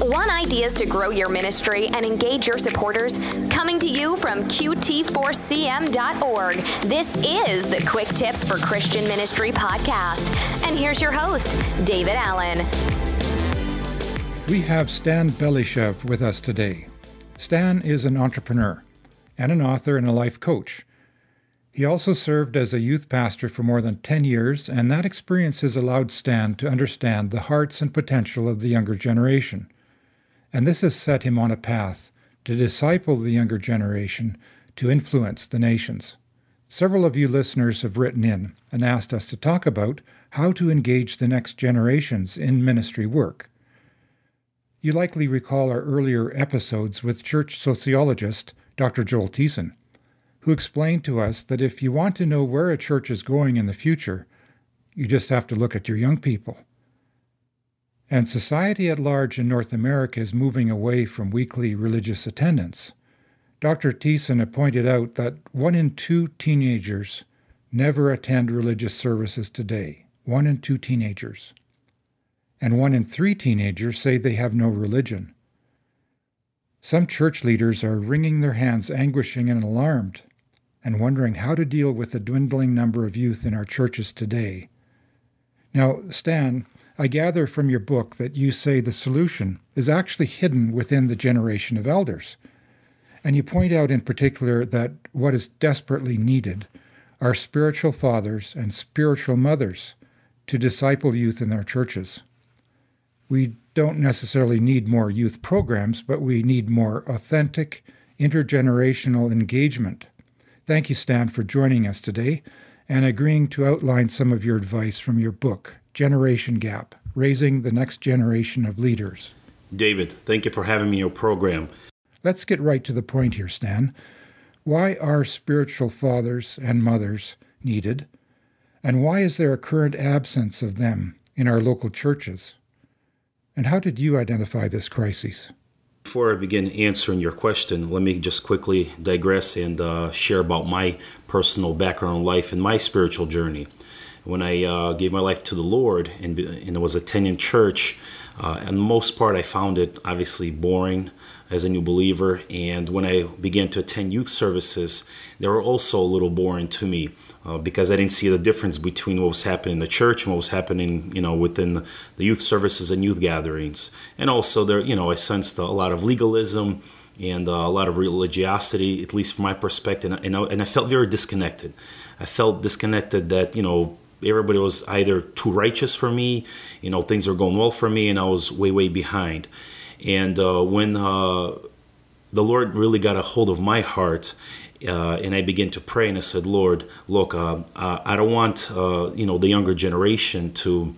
Want ideas to grow your ministry and engage your supporters? Coming to you from QT4CM.org, this is the Quick Tips for Christian Ministry podcast. And here's your host, David Allen. We have Stan Belyshev with us today. Stan is an entrepreneur and an author and a life coach. He also served as a youth pastor for more than 10 years, and that experience has allowed Stan to understand the hearts and potential of the younger generation and this has set him on a path to disciple the younger generation to influence the nations. Several of you listeners have written in and asked us to talk about how to engage the next generations in ministry work. You likely recall our earlier episodes with church sociologist Dr. Joel Thiessen, who explained to us that if you want to know where a church is going in the future, you just have to look at your young people. And society at large in North America is moving away from weekly religious attendance. Dr. Thiessen had pointed out that one in two teenagers never attend religious services today. One in two teenagers. And one in three teenagers say they have no religion. Some church leaders are wringing their hands, anguishing and alarmed, and wondering how to deal with the dwindling number of youth in our churches today. Now, Stan, I gather from your book that you say the solution is actually hidden within the generation of elders. And you point out in particular that what is desperately needed are spiritual fathers and spiritual mothers to disciple youth in their churches. We don't necessarily need more youth programs, but we need more authentic, intergenerational engagement. Thank you, Stan, for joining us today and agreeing to outline some of your advice from your book, Generation Gap Raising the Next Generation of Leaders. David, thank you for having me on your program. Let's get right to the point here, Stan. Why are spiritual fathers and mothers needed? And why is there a current absence of them in our local churches? And how did you identify this crisis? Before I begin answering your question, let me just quickly digress and uh, share about my personal background in life and my spiritual journey when I uh, gave my life to the Lord and, and was attending church, uh, and most part I found it obviously boring as a new believer. And when I began to attend youth services, they were also a little boring to me uh, because I didn't see the difference between what was happening in the church and what was happening, you know, within the youth services and youth gatherings. And also there, you know, I sensed a lot of legalism and uh, a lot of religiosity, at least from my perspective, and I, and I felt very disconnected. I felt disconnected that you know everybody was either too righteous for me, you know, things were going well for me, and I was way, way behind. And uh, when uh, the Lord really got a hold of my heart, uh, and I began to pray, and I said, Lord, look, uh, I don't want uh, you know the younger generation to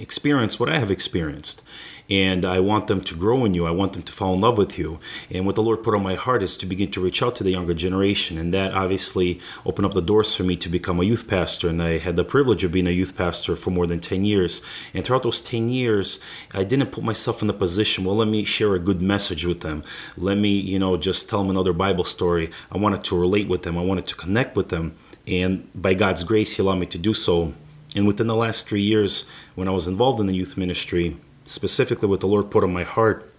experience what I have experienced and I want them to grow in you. I want them to fall in love with you. And what the Lord put on my heart is to begin to reach out to the younger generation, and that obviously opened up the doors for me to become a youth pastor. And I had the privilege of being a youth pastor for more than 10 years. And throughout those 10 years, I didn't put myself in the position, well, let me share a good message with them. Let me, you know, just tell them another Bible story. I wanted to relate with them, I wanted to connect with them. And by God's grace, He allowed me to do so. And within the last three years, when I was involved in the youth ministry, specifically what the Lord put on my heart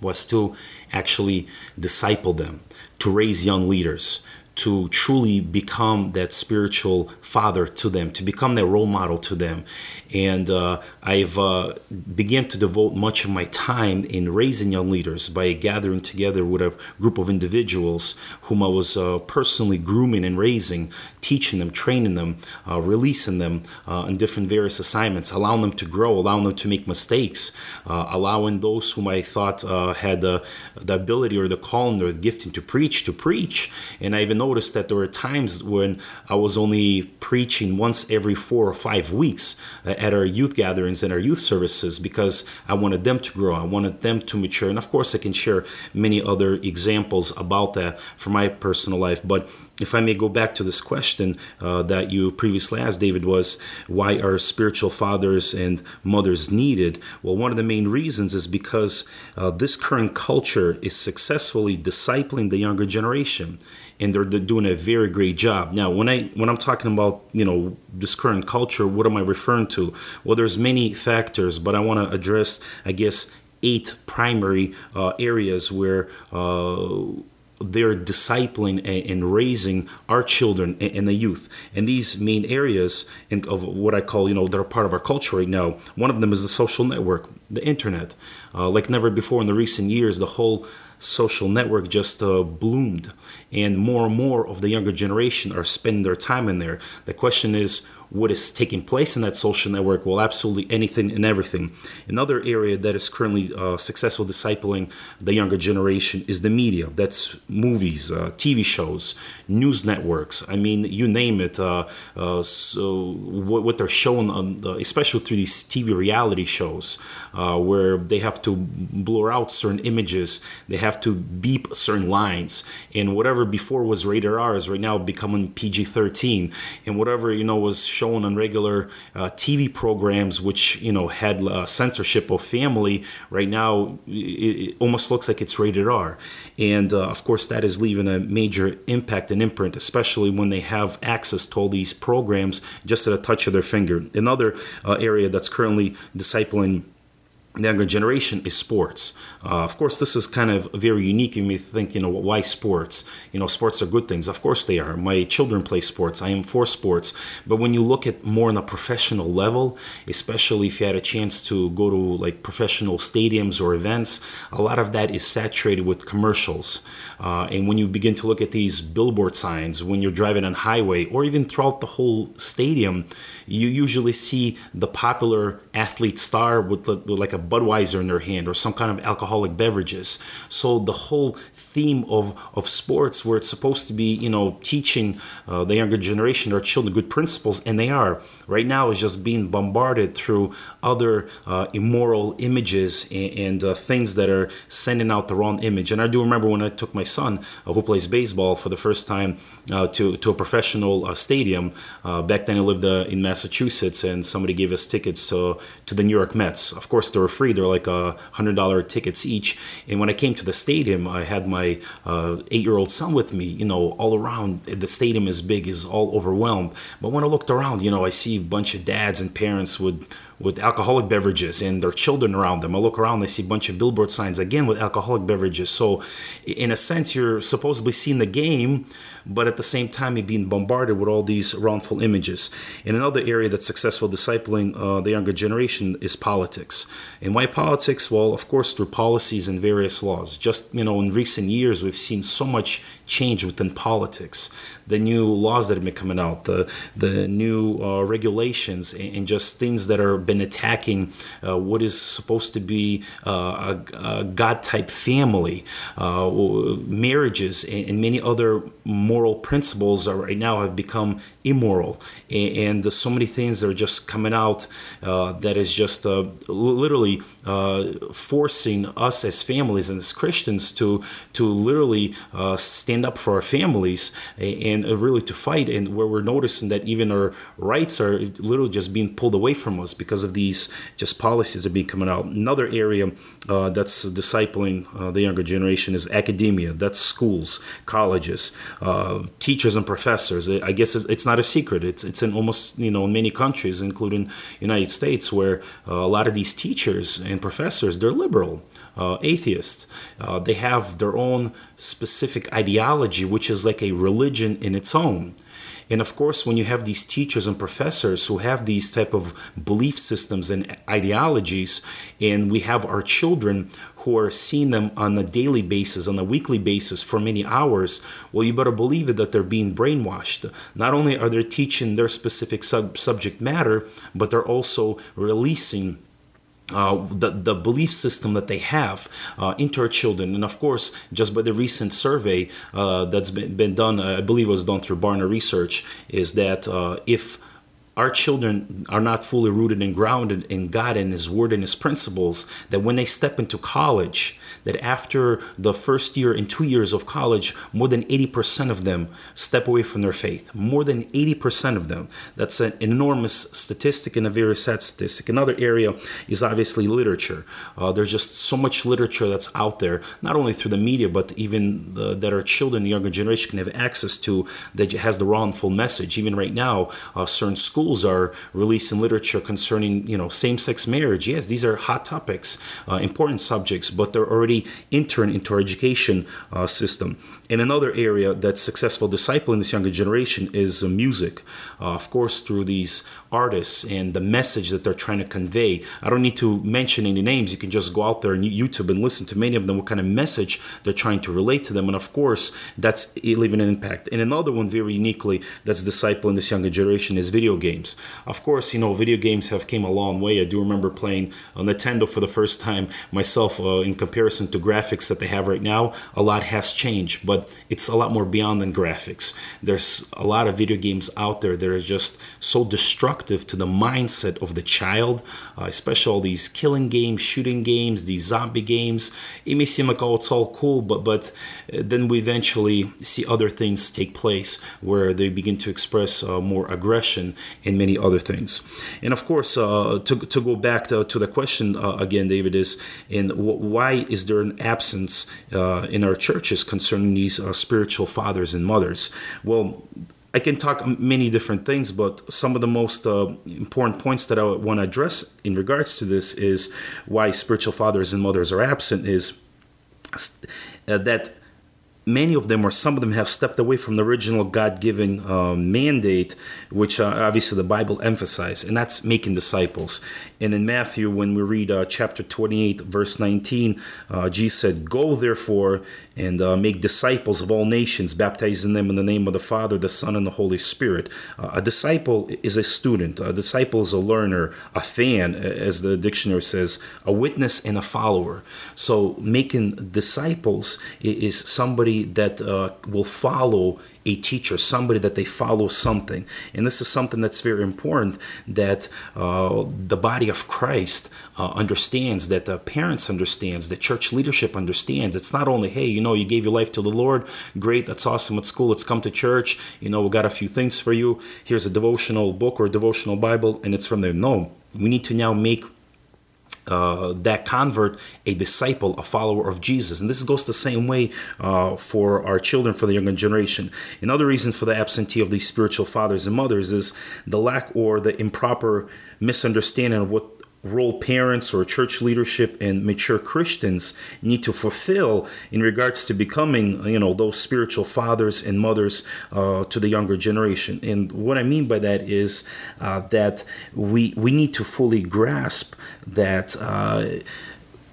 was to actually disciple them, to raise young leaders, to truly become that spiritual father to them, to become their role model to them. And uh, I've uh, began to devote much of my time in raising young leaders by gathering together with a group of individuals whom I was uh, personally grooming and raising, teaching them, training them, uh, releasing them uh, on different various assignments, allowing them to grow, allowing them to make mistakes, uh, allowing those whom I thought had the, ability or the calling or the gifting to preach to preach. And I even noticed that there were times when I was only preaching once every four or five weeks uh, at our youth gatherings and our youth services because I wanted them to grow. I wanted them to mature. And of course, I can share many other examples about that from my personal life. But if I may go back to this question uh, that you previously asked, David, was why are spiritual fathers and mothers needed? Well, one of the main reasons is because uh, this current culture is successfully discipling the younger generation and they're, they're doing a very great job. Now, when I when I'm talking about you know this current culture, what am I referring to? Well, there's many factors, but I want to address, I guess, eight primary uh, areas where uh, they're discipling and raising our children and the youth. And these main areas of what I call, you know, they're part of our culture right now. One of them is the social network, the internet. Uh, like never before in the recent years, the whole social network just uh, bloomed, and more and more of the younger generation are spending their time in there. The question is, what is taking place in that social network? Well, absolutely anything and everything. Another area that is currently uh, successful discipling the younger generation is the media. That's movies, uh, TV shows, news networks. I mean, you name it. Uh, uh so what, what, they're showing, on the, especially through these TV reality shows, uh, where they have to blur out certain images, they have to beep certain lines, and whatever before was rated R is right now becoming PG-13, and whatever you know was shown on regular uh, TV programs, which you know had uh, censorship of family, right now it, it, almost looks like it's rated R, and uh, of course that is leaving a major impact and imprint, especially when they have access to all these programs just at a touch of their finger. Another uh, area that's currently discipling the younger generation is sports. Uh, of course, this is kind of very unique. You may think, you know, why sports? You know, sports are good things. Of course, they are. My children play sports. I am for sports. But when you look at more on a professional level, especially if you had a chance to go to like professional stadiums or events, a lot of that is saturated with commercials. Uh, and when you begin to look at these billboard signs, when you're driving on highway, or even throughout the whole stadium, you usually see the popular athlete star with, with like a Budweiser in their hand or some kind of alcoholic beverages. So the whole theme of, of sports, where it's supposed to be, you know, teaching uh, the younger generation, our children, good principles, and they are right now, is just being bombarded through other uh, immoral images and, and uh, things that are sending out the wrong image. And I do remember when I took my son, uh, who plays baseball, for the first time uh, to to a professional uh, stadium. back then, I lived in Massachusetts, and somebody gave us tickets to the New York Mets. Of course, they were free. They're like a hundred dollar tickets each. And when I came to the stadium, I had my uh, eight year old son with me. You know, all around the stadium is big, is all overwhelmed. But when I looked around, you know, I see a bunch of dads and parents with with alcoholic beverages and their children around them. I look around, I see a bunch of billboard signs again with alcoholic beverages. So, in a sense, you're supposedly seeing the game, but at the same time, you're being bombarded with all these wrongful images. In another area that's successful discipling uh, the younger generation is politics. And why politics? Well, of course, through policies and various laws. Just, you know, in recent years, we've seen so much change within politics. The new laws that have been coming out, the, the new uh, regulations, and, and, just things that are been attacking uh, what is supposed to be uh, a, a God type family, uh, marriages, and, and many other moral principles are right now have become immoral. And, and so many things that are just coming out uh, that is just uh, literally forcing us as families and as Christians to to literally stand up for our families and, and really to fight. And where we're noticing that even our rights are literally just being pulled away from us because of these just policies that being coming out another area uh, that's discipling uh, the younger generation is academia that's schools colleges teachers and professors I guess it's not a secret. It's it's in almost you know in many countries, including United States, where uh, a lot of these teachers and professors they're liberal, uh, atheists. Uh, they have their own specific ideology, which is like a religion in its own. And of course, when you have these teachers and professors who have these type of belief systems and ideologies, and we have our children who are seeing them on a daily basis, on a weekly basis for many hours, well, you better believe it that they're being brainwashed. Not only are they teaching their specific sub- subject matter, but they're also releasing uh, the, the belief system that they have uh, into our children. And of course, just by the recent survey uh, that's been, been done, I believe was done through Barna Research, is that uh, if our children are not fully rooted and grounded in God and His Word and His principles, that when they step into college, that after the first year and two years of college, more than 80% of them step away from their faith. More than 80% of them. That's an enormous statistic and a very sad statistic. Another area is obviously literature. Uh, there's just so much literature that's out there, not only through the media, but even the, that our children, the younger generation, can have access to that has the wrongful message. Even right now, uh, certain schools schools are releasing literature concerning, you know, same-sex marriage. Yes, these are hot topics, uh, important subjects, but they're already entering into our education uh, system. And another area that's successful discipling this younger generation is music. Uh, of course, through these artists and the message that they're trying to convey. I don't need to mention any names. You can just go out there on YouTube and listen to many of them, what kind of message they're trying to relate to them. And of course, that's leaving an impact. And another one, very uniquely, that's discipling this younger generation is video games. Of course, you know, video games have came a long way. I do remember playing a Nintendo for the first time myself uh, in comparison to graphics that they have right now. A lot has changed, but but it's a lot more beyond than graphics. There's a lot of video games out there that are just so destructive to the mindset of the child, uh, especially all these killing games, shooting games, these zombie games. It may seem like oh, it's all cool, but but uh, then we eventually see other things take place where they begin to express uh, more aggression and many other things. And of course, uh, to to go back to, to the question uh, again, David is, and why is there an absence uh, in our churches concerning these these uh, spiritual fathers and mothers. Well, I can talk many different things, but some of the most uh, important points that I want to address in regards to this is why spiritual fathers and mothers are absent is uh, that many of them or some of them have stepped away from the original god-given uh, mandate which uh, obviously the bible emphasized and that's making disciples. And in matthew when we read uh, chapter 28 verse 19 uh, jesus said go therefore and uh, make disciples of all nations baptizing them in the name of the father the son and the holy spirit. A disciple is a student. A disciple is a learner a fan as the dictionary says a witness and a follower. So making disciples is somebody that uh, will follow a teacher, somebody that they follow something. And this is something that's very important that uh, the body of Christ uh, understands, that the parents understands, that church leadership understands. It's not only, hey, you know, you gave your life to the Lord, great, that's awesome at school, let's come to church, you know, we got a few things for you. Here's a devotional book or a devotional Bible, and it's from there. No, we need to now make uh, that convert a disciple, a follower of Jesus. And this goes the same way uh, for our children, for the younger generation. Another reason for the absentee of these spiritual fathers and mothers is the lack or the improper misunderstanding of what role parents or church leadership and mature Christians need to fulfill in regards to becoming, you know, those spiritual fathers and mothers uh, to the younger generation. And what I mean by that is uh, that we we need to fully grasp that. Uh,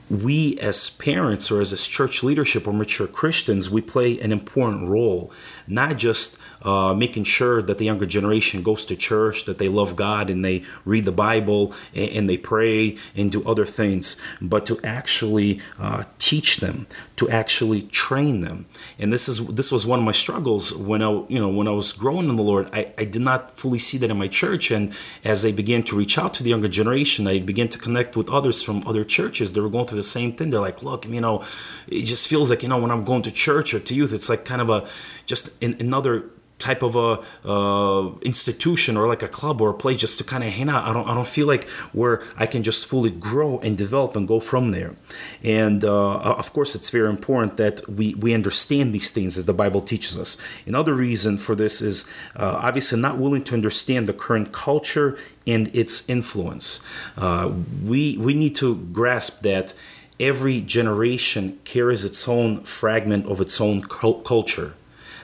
we as parents or as a church leadership or mature Christians, we play an important role, not just uh, making sure that the younger generation goes to church, that they love God and they read the Bible and, and they pray and do other things, but to actually uh, teach them, to actually train them. And this is this was one of my struggles when I you know when I was growing in the Lord. I, I did not fully see that in my church, and as I began to reach out to the younger generation, I began to connect with others from other churches. They were going through the same thing. They're like, look, you know, it just feels like you know when I'm going to church or to youth, it's like kind of a just in, another type of a uh, institution or like a club or a place just to kind of hang out. I don't I don't feel like where I can just fully grow and develop and go from there. And uh, of course, it's very important that we we understand these things as the Bible teaches us. Another reason for this is uh, obviously not willing to understand the current culture and its influence. Uh, we we need to grasp that. Every generation carries its own fragment of its own culture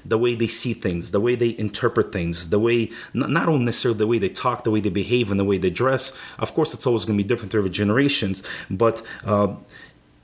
the way they see things, the way they interpret things, the way not only necessarily the way they talk, the way they behave, and the way they dress. Of course, it's always going to be different through generations, but. Uh,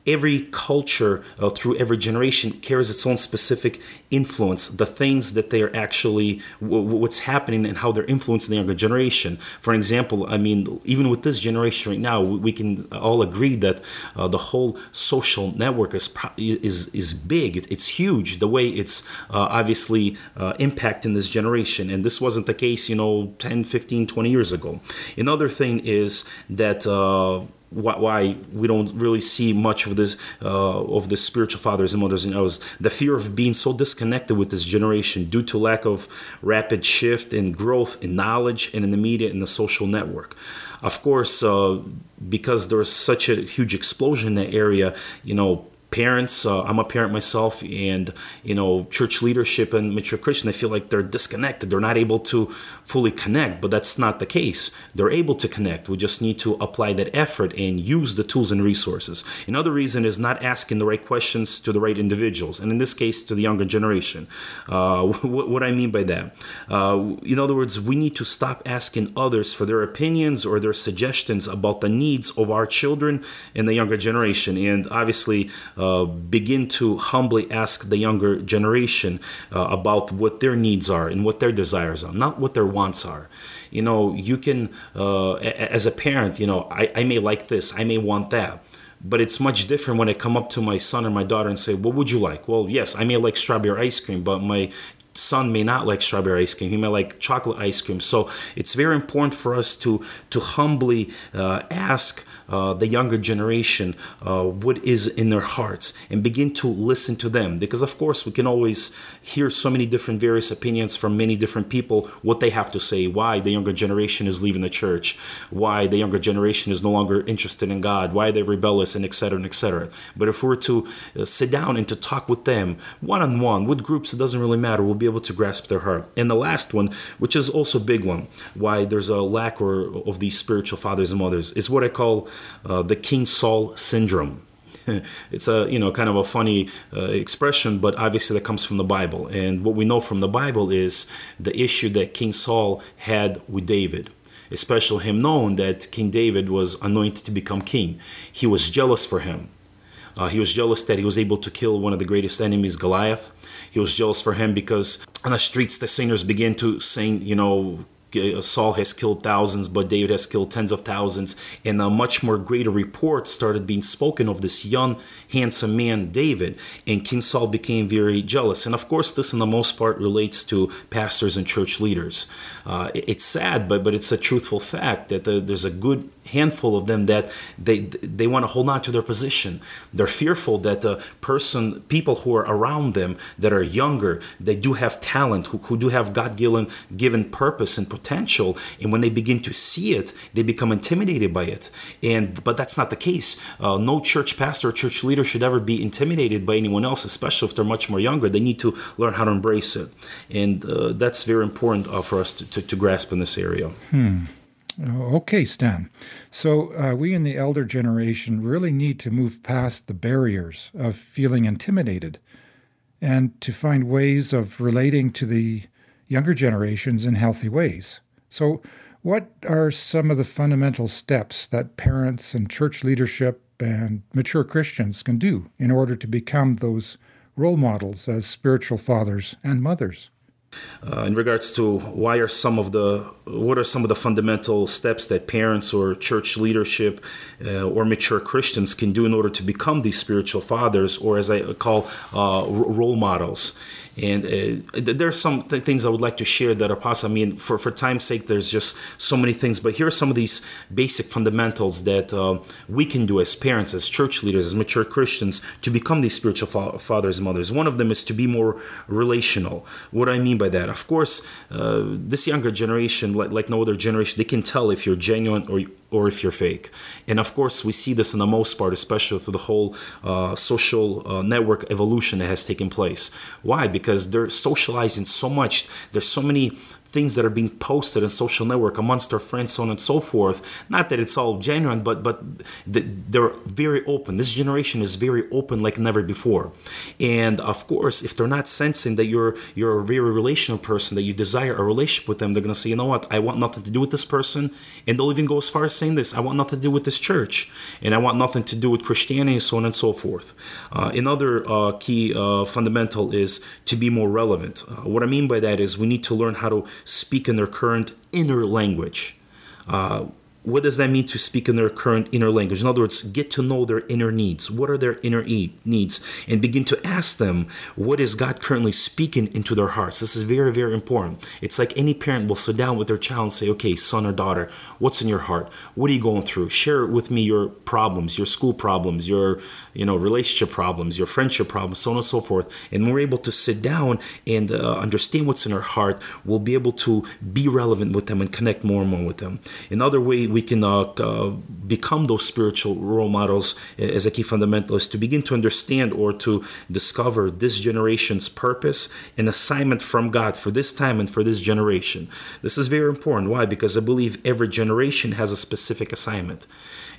every culture uh, through every generation carries its own specific influence. The things that they're actually w- what's happening and how they're influencing the younger generation. For example i mean even with this generation right now we, we can all agree that uh, the whole social network is is is big. It's huge the way it's uh, obviously uh, impacting this generation. And this wasn't the case you know 10 15 20 years ago. Another thing is that uh, why we don't really see much of this uh, of the spiritual fathers and mothers and others. the fear of being so disconnected with this generation due to lack of rapid shift and growth in knowledge and in the media and the social network of course uh, because there's such a huge explosion in that area you know parents uh, i'm a parent myself and you know church leadership and mature christian they feel like they're disconnected. They're not able to fully connect but that's not the case. They're able to connect. We just need to apply that effort and use the tools and resources. Another reason is not asking the right questions to the right individuals and in this case to the younger generation. Uh, what, what, i mean by that? Uh, in other words we need to stop asking others for their opinions or their suggestions about the needs of our children and the younger generation. And obviously uh, begin to humbly ask the younger generation uh, about what their needs are and what their desires are, not what their wants are. You know, you can, uh, as a parent, you know, I, I may like this, I may want that but it's much different when I come up to my son or my daughter and say, "What would you like?" Well, yes, I may like strawberry ice cream, but my son may not like strawberry ice cream. He may like chocolate ice cream. So it's very important for us to to humbly uh, ask uh, the younger generation uh, what is in their hearts and begin to listen to them. Because of course we can always hear so many different various opinions from many different people what they have to say why the younger generation is leaving the church why the younger generation is no longer interested in god why they're rebellious and etc etc but if we're to uh, sit down and to talk with them one-on-one with groups it doesn't really matter. We'll be able to grasp their heart. And the last one which is also a big one why there's a lack or, of these spiritual fathers and mothers is what i call uh, the King Saul syndrome. it's a you know kind of a funny uh, expression, but obviously that comes from the Bible. And what we know from the Bible is the issue that King Saul had with David. Especially him knowing that King David was anointed to become king. He was jealous for him. Uh, he was jealous that he was able to kill one of the greatest enemies, Goliath. He was jealous for him because on the streets the singers began to sing, you know, Saul has killed thousands, but David has killed tens of thousands. And a much more greater report started being spoken of this young, handsome man, David. And King Saul became very jealous. And of course, this, in the most part, relates to pastors and church leaders. Uh, it's sad, but, but it's a truthful fact that the, there's a good handful of them that they they want to hold on to their position. They're fearful that the person, people who are around them that are younger, they do have talent, who, who do have God given given purpose and potential, and when they begin to see it, they become intimidated by it. And but that's not the case. Uh, no church pastor or church leader should ever be intimidated by anyone else, especially if they're much more younger. They need to learn how to embrace it, and uh, that's very important uh, for us to, to, to, grasp in this area. Hmm. Okay, Stan. So, uh, we in the elder generation really need to move past the barriers of feeling intimidated and to find ways of relating to the younger generations in healthy ways. So, what are some of the fundamental steps that parents and church leadership and mature Christians can do in order to become those role models as spiritual fathers and mothers? Uh, in regards to why are some of the what are some of the fundamental steps that parents or church leadership uh, or mature Christians can do in order to become these spiritual fathers or as I call uh, role models and uh, there's some th- things I would like to share that are possible. I mean, for, for time's sake, there's just so many things. But here are some of these basic fundamentals that uh, we can do as parents, as church leaders, as mature Christians to become these spiritual fa- fathers and mothers. One of them is to be more relational. What do I mean by that? Of course, uh, this younger generation, like, like no other generation, they can tell if you're genuine or or if you're fake. And of course, we see this in the most part, especially through the whole uh, social uh, network evolution that has taken place. Why? Because they're socializing so much. There's so many things that are being posted on social network amongst our friends, so on and so forth. Not that it's all genuine, but but they're very open. This generation is very open like never before. And of course, if they're not sensing that you're you're a very relational person, that you desire a relationship with them, they're gonna say, you know what, I want nothing to do with this person. And they'll even go as far as saying this, I want nothing to do with this church, and I want nothing to do with Christianity, so on and so forth. Uh, another uh, key uh, fundamental is to be more relevant. Uh, what I mean by that is we need to learn how to speak in their current inner language. Uh, what does that mean to speak in their current inner language? In other words, get to know their inner needs. What are their inner e- needs? And begin to ask them, what is God currently speaking into their hearts? This is very, very important. It's like any parent will sit down with their child and say, okay, son or daughter, what's in your heart? What are you going through? Share with me your problems, your school problems, your you know relationship problems, your friendship problems, so on and so forth. And when we're able to sit down and uh, understand what's in our heart, we'll be able to be relevant with them and connect more and more with them. Another way we can uh, uh, become those spiritual role models as a key fundamentalist to begin to understand or to discover this generation's purpose and assignment from God for this time and for this generation. This is very important. Why? Because I believe every generation has a specific assignment.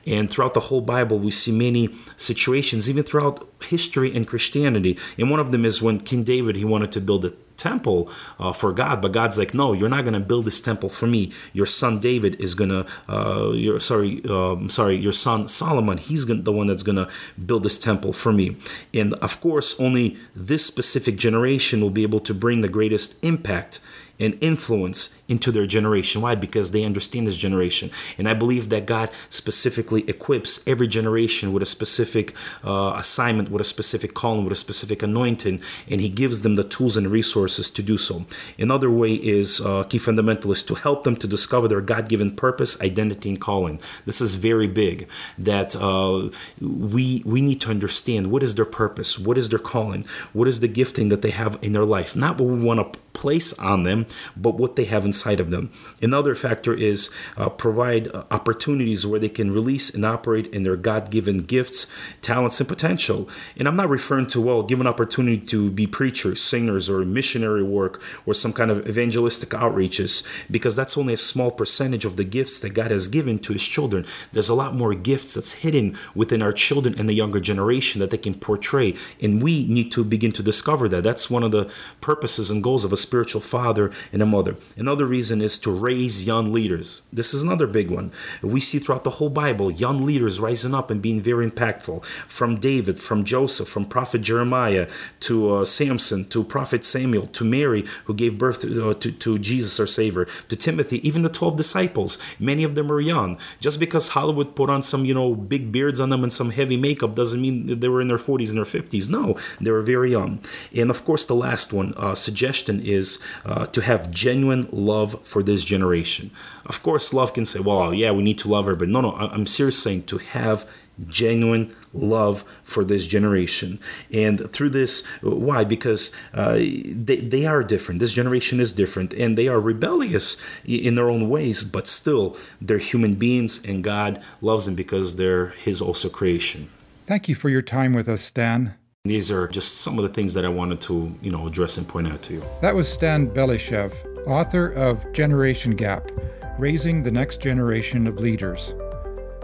And throughout the whole Bible, we see many situations, even throughout history and Christianity. And one of them is when King David he wanted to build a temple uh, for God, but God's like, no, you're not going to build this temple for me. Your son David is going to, uh, your sorry, um, sorry, your son Solomon, he's gonna, the one that's going to build this temple for me. And of course, only this specific generation will be able to bring the greatest impact and influence into their generation. Why? Because they understand this generation. And I believe that God specifically equips every generation with a specific uh, assignment, with a specific calling, with a specific anointing, and He gives them the tools and resources to do so. Another way is uh, key fundamentalists to help them to discover their God given purpose, identity, and calling. This is very big that uh, we, we need to understand what is their purpose, what is their calling, what is the gifting that they have in their life, not what we want to place on them, but what they have inside of them. Another factor is uh, provide uh, opportunities where they can release and operate in their God given gifts, talents, and potential. And I'm not referring to, well, give an opportunity to be preachers, singers, or missionary work, or some kind of evangelistic outreaches, because that's only a small percentage of the gifts that God has given to His children. There's a lot more gifts that's hidden within our children and the younger generation that they can portray. And we need to begin to discover that. That's one of the purposes and goals of a spiritual father and a mother. Another reason is to raise young leaders. This is another big one. We see throughout the whole Bible young leaders rising up and being very impactful. From David, from Joseph, from Prophet Jeremiah to uh, Samson, to Prophet Samuel, to Mary, who gave birth to, uh, to, to Jesus our Savior, to Timothy, even the 12 disciples. Many of them were young. Just because Hollywood put on some, you know, big beards on them and some heavy makeup doesn't mean they were in their 40s and their 50s. No, they were very young. And of course, the last one uh, suggestion is uh, to have genuine love for this generation. Of course, love can say, well, yeah, we need to love her, but no, no, I'm serious saying to have genuine love for this generation. And through this, why? Because uh, they, they are different. This generation is different and they are rebellious in their own ways, but still, they're human beings and God loves them because they're His also creation. Thank you for your time with us, Stan. These are just some of the things that I wanted to, you know, address and point out to you. That was Stan Belyshev, author of Generation Gap Raising the Next Generation of Leaders.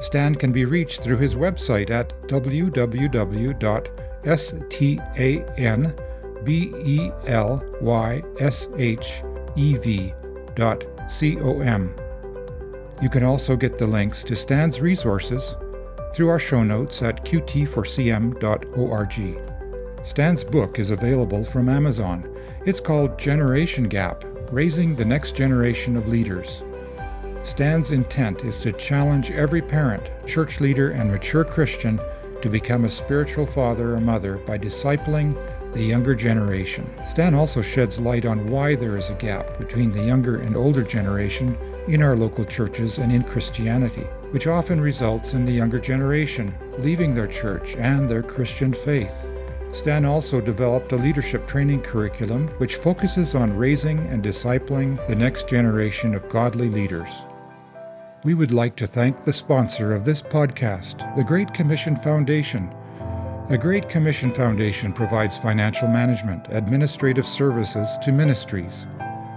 Stan can be reached through his website at www.stanbelyshev.com. You can also get the links to Stan's resources through our show notes at qt4cm.org. Stan's book is available from Amazon. It's called Generation Gap Raising the Next Generation of Leaders. Stan's intent is to challenge every parent, church leader, and mature Christian to become a spiritual father or mother by discipling the younger generation. Stan also sheds light on why there is a gap between the younger and older generation in our local churches and in Christianity, which often results in the younger generation leaving their church and their Christian faith. Stan also developed a leadership training curriculum which focuses on raising and discipling the next generation of godly leaders. We would like to thank the sponsor of this podcast, the Great Commission Foundation. The Great Commission Foundation provides financial management, administrative services to ministries,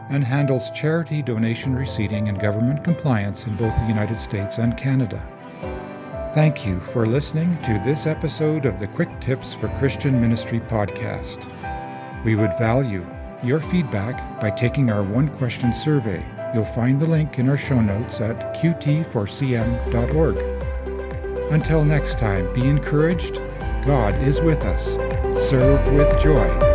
and handles charity donation receipting and government compliance in both the United States and Canada. Thank you for listening to this episode of the Quick Tips for Christian Ministry podcast. We would value your feedback by taking our one question survey You'll find the link in our show notes at qt4cm.org. Until next time, be encouraged. God is with us. Serve with joy.